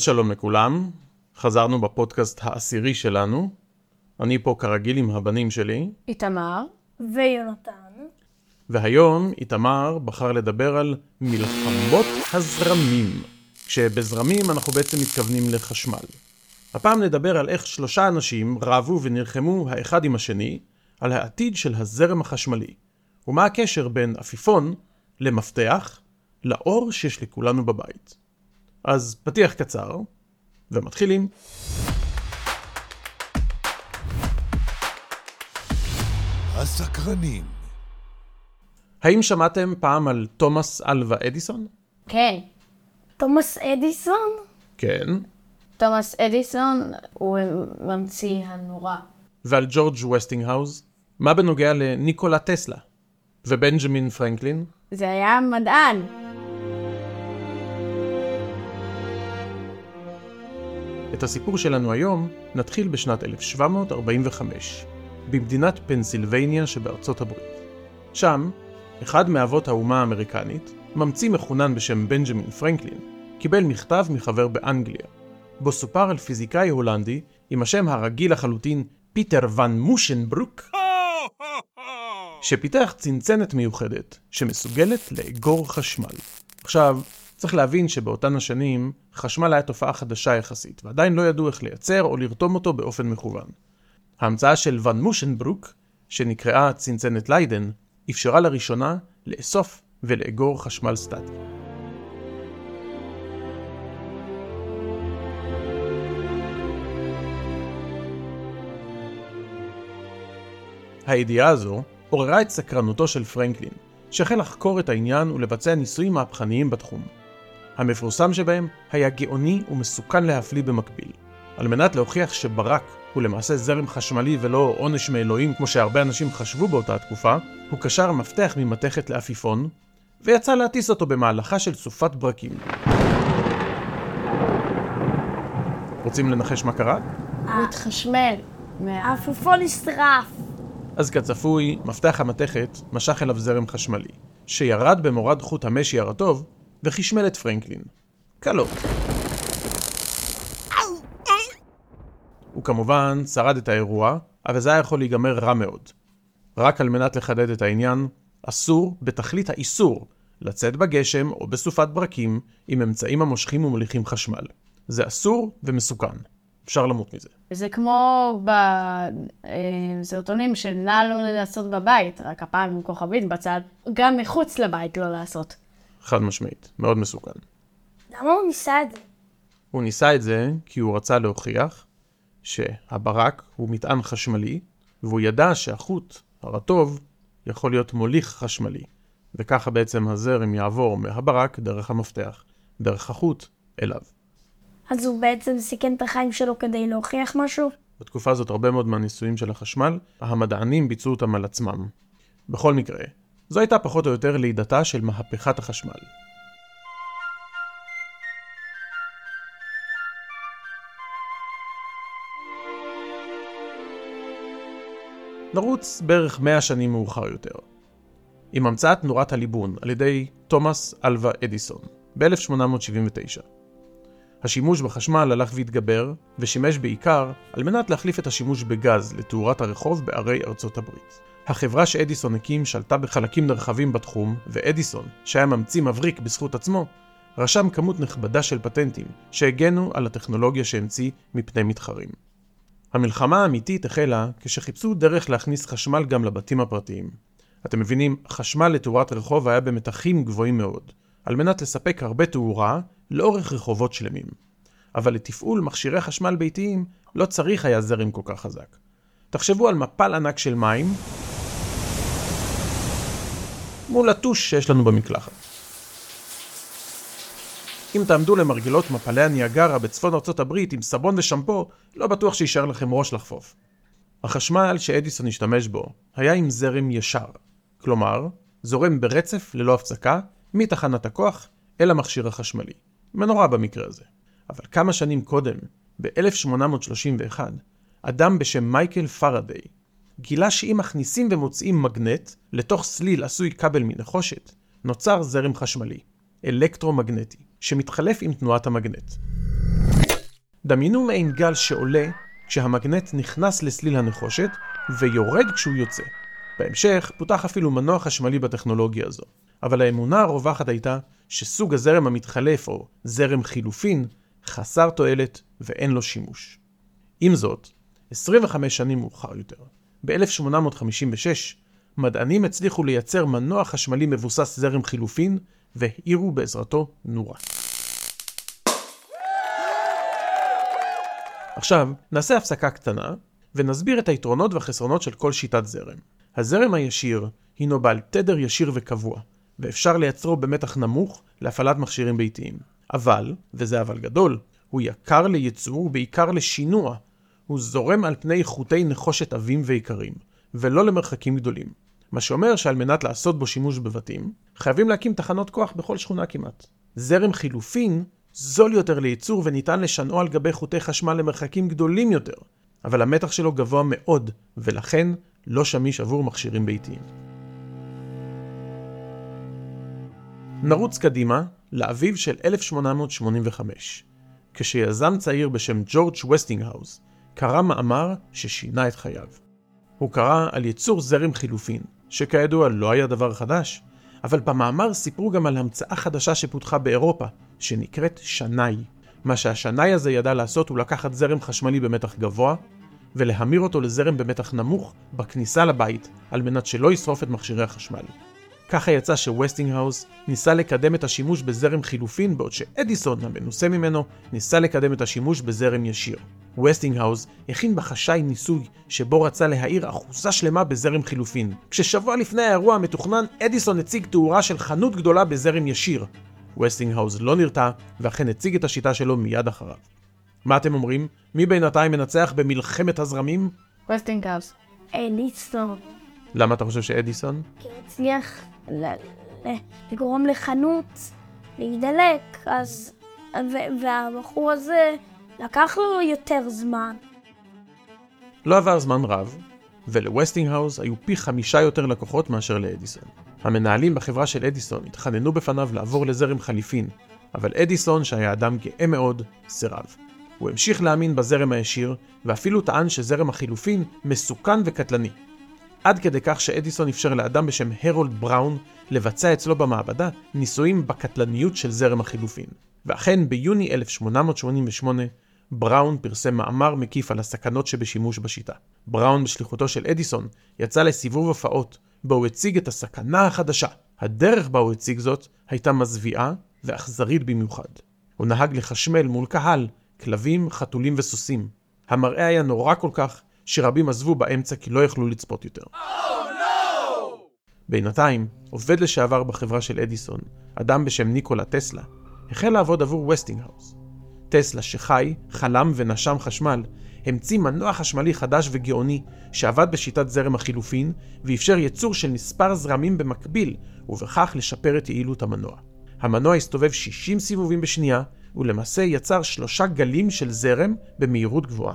שלום לכולם, חזרנו בפודקאסט העשירי שלנו. אני פה כרגיל עם הבנים שלי, איתמר. ויונתן. והיום איתמר בחר לדבר על מלחמות הזרמים, כשבזרמים אנחנו בעצם מתכוונים לחשמל. הפעם נדבר על איך שלושה אנשים רבו ונלחמו האחד עם השני על העתיד של הזרם החשמלי, ומה הקשר בין עפיפון למפתח לאור שיש לכולנו בבית. אז פתיח קצר, ומתחילים. הסקרנים. האם שמעתם פעם על תומאס אלווה אדיסון? כן. תומאס אדיסון? כן. תומאס אדיסון הוא ממציא הנורא. ועל ג'ורג' וסטינגהאוז? מה בנוגע לניקולה טסלה? ובנג'מין פרנקלין? זה היה מדען. את הסיפור שלנו היום נתחיל בשנת 1745, במדינת פנסילבניה שבארצות הברית. שם, אחד מאבות האומה האמריקנית, ממציא מחונן בשם בנג'מין פרנקלין, קיבל מכתב מחבר באנגליה, בו סופר על פיזיקאי הולנדי עם השם הרגיל לחלוטין פיטר ון מושנברוק, שפיתח צנצנת מיוחדת שמסוגלת לאגור חשמל. עכשיו, צריך להבין שבאותן השנים חשמל היה תופעה חדשה יחסית, ועדיין לא ידעו איך לייצר או לרתום אותו באופן מכוון. ההמצאה של ון מושנברוק, שנקראה צנצנת ליידן, אפשרה לראשונה לאסוף ולאגור חשמל סטטי. הידיעה הזו עוררה את סקרנותו של פרנקלין, שהחל לחקור את העניין ולבצע ניסויים מהפכניים בתחום. המפורסם שבהם היה גאוני ומסוכן להפליא במקביל. על מנת להוכיח שברק הוא למעשה זרם חשמלי ולא עונש מאלוהים כמו שהרבה אנשים חשבו באותה תקופה, הוא קשר מפתח ממתכת לעפיפון, ויצא להטיס אותו במהלכה של סופת ברקים. רוצים לנחש מה קרה? הוא התחשמל. העפיפון נשרף. אז כצפוי, מפתח המתכת משך אליו זרם חשמלי, שירד במורד חוט המשי הרטוב וחשמל את פרנקלין. קלות. הוא כמובן שרד את האירוע, אבל זה היה יכול להיגמר רע מאוד. רק על מנת לחדד את העניין, אסור, בתכלית האיסור, לצאת בגשם או בסופת ברקים עם אמצעים המושכים ומוליכים חשמל. זה אסור ומסוכן. אפשר למות מזה. זה כמו בסרטונים של נא לא לעשות בבית, רק הפעם עם כוכבית בצד, גם מחוץ לבית לא לעשות. חד משמעית. מאוד מסוכן. למה הוא ניסה את זה? הוא ניסה את זה כי הוא רצה להוכיח שהברק הוא מטען חשמלי, והוא ידע שהחוט הרטוב יכול להיות מוליך חשמלי, וככה בעצם הזרם יעבור מהברק דרך המפתח, דרך החוט, אליו. אז הוא בעצם סיכן את החיים שלו כדי להוכיח משהו? בתקופה הזאת הרבה מאוד מהניסויים של החשמל, המדענים ביצעו אותם על עצמם. בכל מקרה, זו הייתה פחות או יותר לידתה של מהפכת החשמל. נרוץ בערך 100 שנים מאוחר יותר. עם המצאת נורת הליבון על ידי תומאס אלווה אדיסון ב-1879. השימוש בחשמל הלך והתגבר, ושימש בעיקר על מנת להחליף את השימוש בגז לתאורת הרחוב בערי ארצות הברית. החברה שאדיסון הקים שלטה בחלקים נרחבים בתחום, ואדיסון, שהיה ממציא מבריק בזכות עצמו, רשם כמות נכבדה של פטנטים שהגנו על הטכנולוגיה שהמציא מפני מתחרים. המלחמה האמיתית החלה כשחיפשו דרך להכניס חשמל גם לבתים הפרטיים. אתם מבינים, חשמל לתאורת רחוב היה במתחים גבוהים מאוד, על מנת לספק הרבה תאורה לאורך רחובות שלמים. אבל לתפעול מכשירי חשמל ביתיים לא צריך היה זרם כל כך חזק. תחשבו על מפל ענק של מים מול הטוש שיש לנו במקלחת. אם תעמדו למרגלות מפלי הניאגרה בצפון ארצות הברית עם סבון ושמפו, לא בטוח שישאר לכם ראש לחפוף. החשמל שאדיסון השתמש בו היה עם זרם ישר, כלומר, זורם ברצף ללא הפסקה מתחנת הכוח אל המכשיר החשמלי. מנורה במקרה הזה. אבל כמה שנים קודם, ב-1831, אדם בשם מייקל פרדיי גילה שאם מכניסים ומוציאים מגנט לתוך סליל עשוי כבל מנחושת, נוצר זרם חשמלי, אלקטרומגנטי, שמתחלף עם תנועת המגנט. דמיינו מעין גל שעולה כשהמגנט נכנס לסליל הנחושת ויורד כשהוא יוצא. בהמשך פותח אפילו מנוע חשמלי בטכנולוגיה הזו, אבל האמונה הרווחת הייתה שסוג הזרם המתחלף או זרם חילופין חסר תועלת ואין לו שימוש. עם זאת, 25 שנים מאוחר יותר, ב-1856, מדענים הצליחו לייצר מנוע חשמלי מבוסס זרם חילופין והאירו בעזרתו נורה. עכשיו, נעשה הפסקה קטנה, ונסביר את היתרונות והחסרונות של כל שיטת זרם. הזרם הישיר הינו בעל תדר ישיר וקבוע, ואפשר לייצרו במתח נמוך להפעלת מכשירים ביתיים. אבל, וזה אבל גדול, הוא יקר לייצור ובעיקר לשינוע. הוא זורם על פני חוטי נחושת עבים ויקרים, ולא למרחקים גדולים. מה שאומר שעל מנת לעשות בו שימוש בבתים, חייבים להקים תחנות כוח בכל שכונה כמעט. זרם חילופין זול יותר לייצור וניתן לשנעו על גבי חוטי חשמל למרחקים גדולים יותר, אבל המתח שלו גבוה מאוד, ולכן לא שמיש עבור מכשירים ביתיים. נרוץ קדימה לאביב של 1885, כשיזם צעיר בשם ג'ורג' וסטינגהאוז קרא מאמר ששינה את חייו. הוא קרא על ייצור זרם חילופין, שכידוע לא היה דבר חדש, אבל במאמר סיפרו גם על המצאה חדשה שפותחה באירופה, שנקראת שנאי. מה שהשנאי הזה ידע לעשות הוא לקחת זרם חשמלי במתח גבוה, ולהמיר אותו לזרם במתח נמוך בכניסה לבית, על מנת שלא ישרוף את מכשירי החשמל. ככה יצא שווסטינגהאוז ניסה לקדם את השימוש בזרם חילופין, בעוד שאדיסון, המנוסה ממנו, ניסה לקדם את השימוש בזרם ישיר. ווסטינגהאוז הכין בחשאי ניסוי שבו רצה להאיר אחוזה שלמה בזרם חילופין. כששבוע לפני האירוע המתוכנן, אדיסון הציג תאורה של חנות גדולה בזרם ישיר. ווסטינגהאוז לא נרתע, ואכן הציג את השיטה שלו מיד אחריו. מה אתם אומרים? מי בינתיים מנצח במלחמת הזרמים? ווסטינגהאוז. אדיסון. למה אתה חושב שאדיסון? כי הוא הצליח ל- ל- לגרום לחנות להידלק, אז... והבחור הזה, לקח לו יותר זמן. לא עבר זמן רב, ולווסטינגהאוז היו פי חמישה יותר לקוחות מאשר לאדיסון. המנהלים בחברה של אדיסון התחננו בפניו לעבור לזרם חליפין, אבל אדיסון, שהיה אדם גאה מאוד, סירב. הוא המשיך להאמין בזרם הישיר, ואפילו טען שזרם החילופין מסוכן וקטלני. עד כדי כך שאדיסון אפשר לאדם בשם הרולד בראון לבצע אצלו במעבדה ניסויים בקטלניות של זרם החילופין. ואכן ביוני 1888 בראון פרסם מאמר מקיף על הסכנות שבשימוש בשיטה. בראון בשליחותו של אדיסון יצא לסיבוב הופעות, בו הוא הציג את הסכנה החדשה. הדרך בה הוא הציג זאת הייתה מזוויעה ואכזרית במיוחד. הוא נהג לחשמל מול קהל, כלבים, חתולים וסוסים. המראה היה נורא כל כך, שרבים עזבו באמצע כי לא יכלו לצפות יותר. בינתיים, עובד לשעבר בחברה של אדיסון, אדם בשם ניקולה טסלה, החל לעבוד עבור וסטינגהאוס. טסלה שחי, חלם ונשם חשמל, המציא מנוע חשמלי חדש וגאוני שעבד בשיטת זרם החילופין ואפשר ייצור של מספר זרמים במקביל ובכך לשפר את יעילות המנוע. המנוע הסתובב 60 סיבובים בשנייה ולמעשה יצר שלושה גלים של זרם במהירות גבוהה.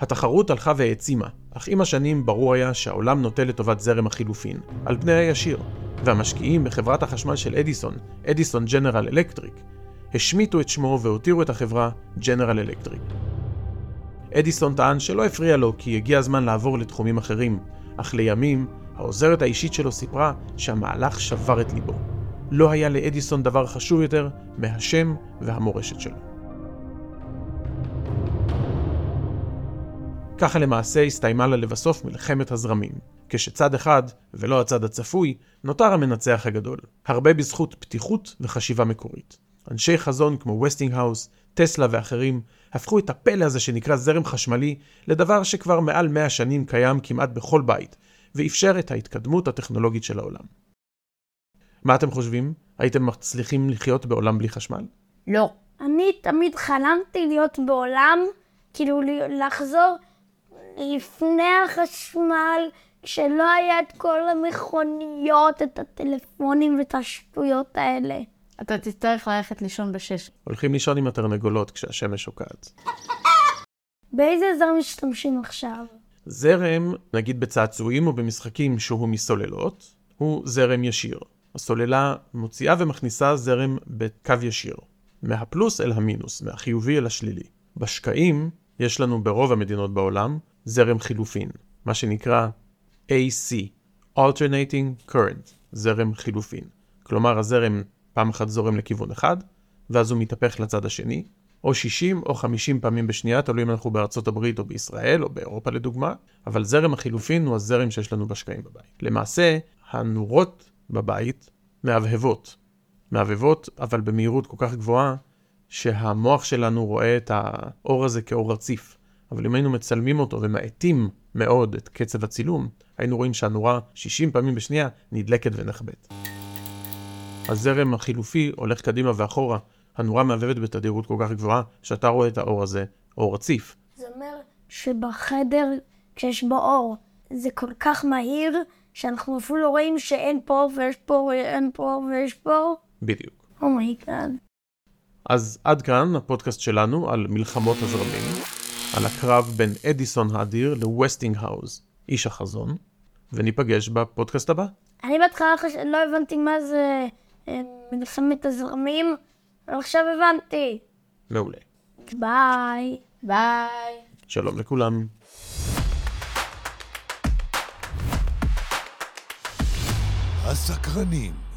התחרות הלכה והעצימה, אך עם השנים ברור היה שהעולם נוטה לטובת זרם החילופין, על פני הישיר, והמשקיעים בחברת החשמל של אדיסון, אדיסון ג'נרל אלקטריק, השמיטו את שמו והותירו את החברה ג'נרל אלקטריק. אדיסון טען שלא הפריע לו כי הגיע הזמן לעבור לתחומים אחרים, אך לימים העוזרת האישית שלו סיפרה שהמהלך שבר את ליבו. לא היה לאדיסון דבר חשוב יותר מהשם והמורשת שלו. ככה למעשה הסתיימה לה לבסוף מלחמת הזרמים, כשצד אחד, ולא הצד הצפוי, נותר המנצח הגדול, הרבה בזכות פתיחות וחשיבה מקורית. אנשי חזון כמו ווסטינגהאוס, טסלה ואחרים, הפכו את הפלא הזה שנקרא זרם חשמלי לדבר שכבר מעל 100 שנים קיים כמעט בכל בית, ואפשר את ההתקדמות הטכנולוגית של העולם. מה אתם חושבים? הייתם מצליחים לחיות בעולם בלי חשמל? לא. אני תמיד חלמתי להיות בעולם, כאילו לחזור לפני החשמל, כשלא היה את כל המכוניות, את הטלפונים ואת השטויות האלה. אתה תצטרך ללכת לישון בשש. הולכים לישון עם התרנגולות כשהשמש שוקעת. באיזה זרם משתמשים עכשיו? זרם, נגיד בצעצועים או במשחקים שהוא מסוללות, הוא זרם ישיר. הסוללה מוציאה ומכניסה זרם בקו ישיר. מהפלוס אל המינוס, מהחיובי אל השלילי. בשקעים יש לנו ברוב המדינות בעולם זרם חילופין, מה שנקרא AC, Alternating Current, זרם חילופין. כלומר הזרם פעם אחת זורם לכיוון אחד, ואז הוא מתהפך לצד השני, או 60 או 50 פעמים בשנייה, תלוי אם אנחנו בארצות הברית או בישראל או באירופה לדוגמה, אבל זרם החילופין הוא הזרם שיש לנו בשקעים בבית. למעשה, הנורות בבית מהבהבות. מהבהבות, אבל במהירות כל כך גבוהה, שהמוח שלנו רואה את האור הזה כאור רציף. אבל אם היינו מצלמים אותו ומאטים מאוד את קצב הצילום, היינו רואים שהנורה 60 פעמים בשנייה נדלקת ונחבאת. הזרם החילופי הולך קדימה ואחורה, הנורה מהבהבת בתדירות כל כך גבוהה, שאתה רואה את האור הזה, אור רציף. זה אומר שבחדר, כשיש בו אור, זה כל כך מהיר, שאנחנו אפילו לא רואים שאין פה ויש פה ואין פה ויש פה. בדיוק. Oh my God. אז עד כאן הפודקאסט שלנו על מלחמות הזרמים, על הקרב בין אדיסון האדיר לווסטינגהאוז, איש החזון, וניפגש בפודקאסט הבא. אני בהתחלה חש... לא הבנתי מה זה אה, מלחמת הזרמים, אבל עכשיו הבנתי. מעולה. ביי. ביי. שלום לכולם. הסקרנים.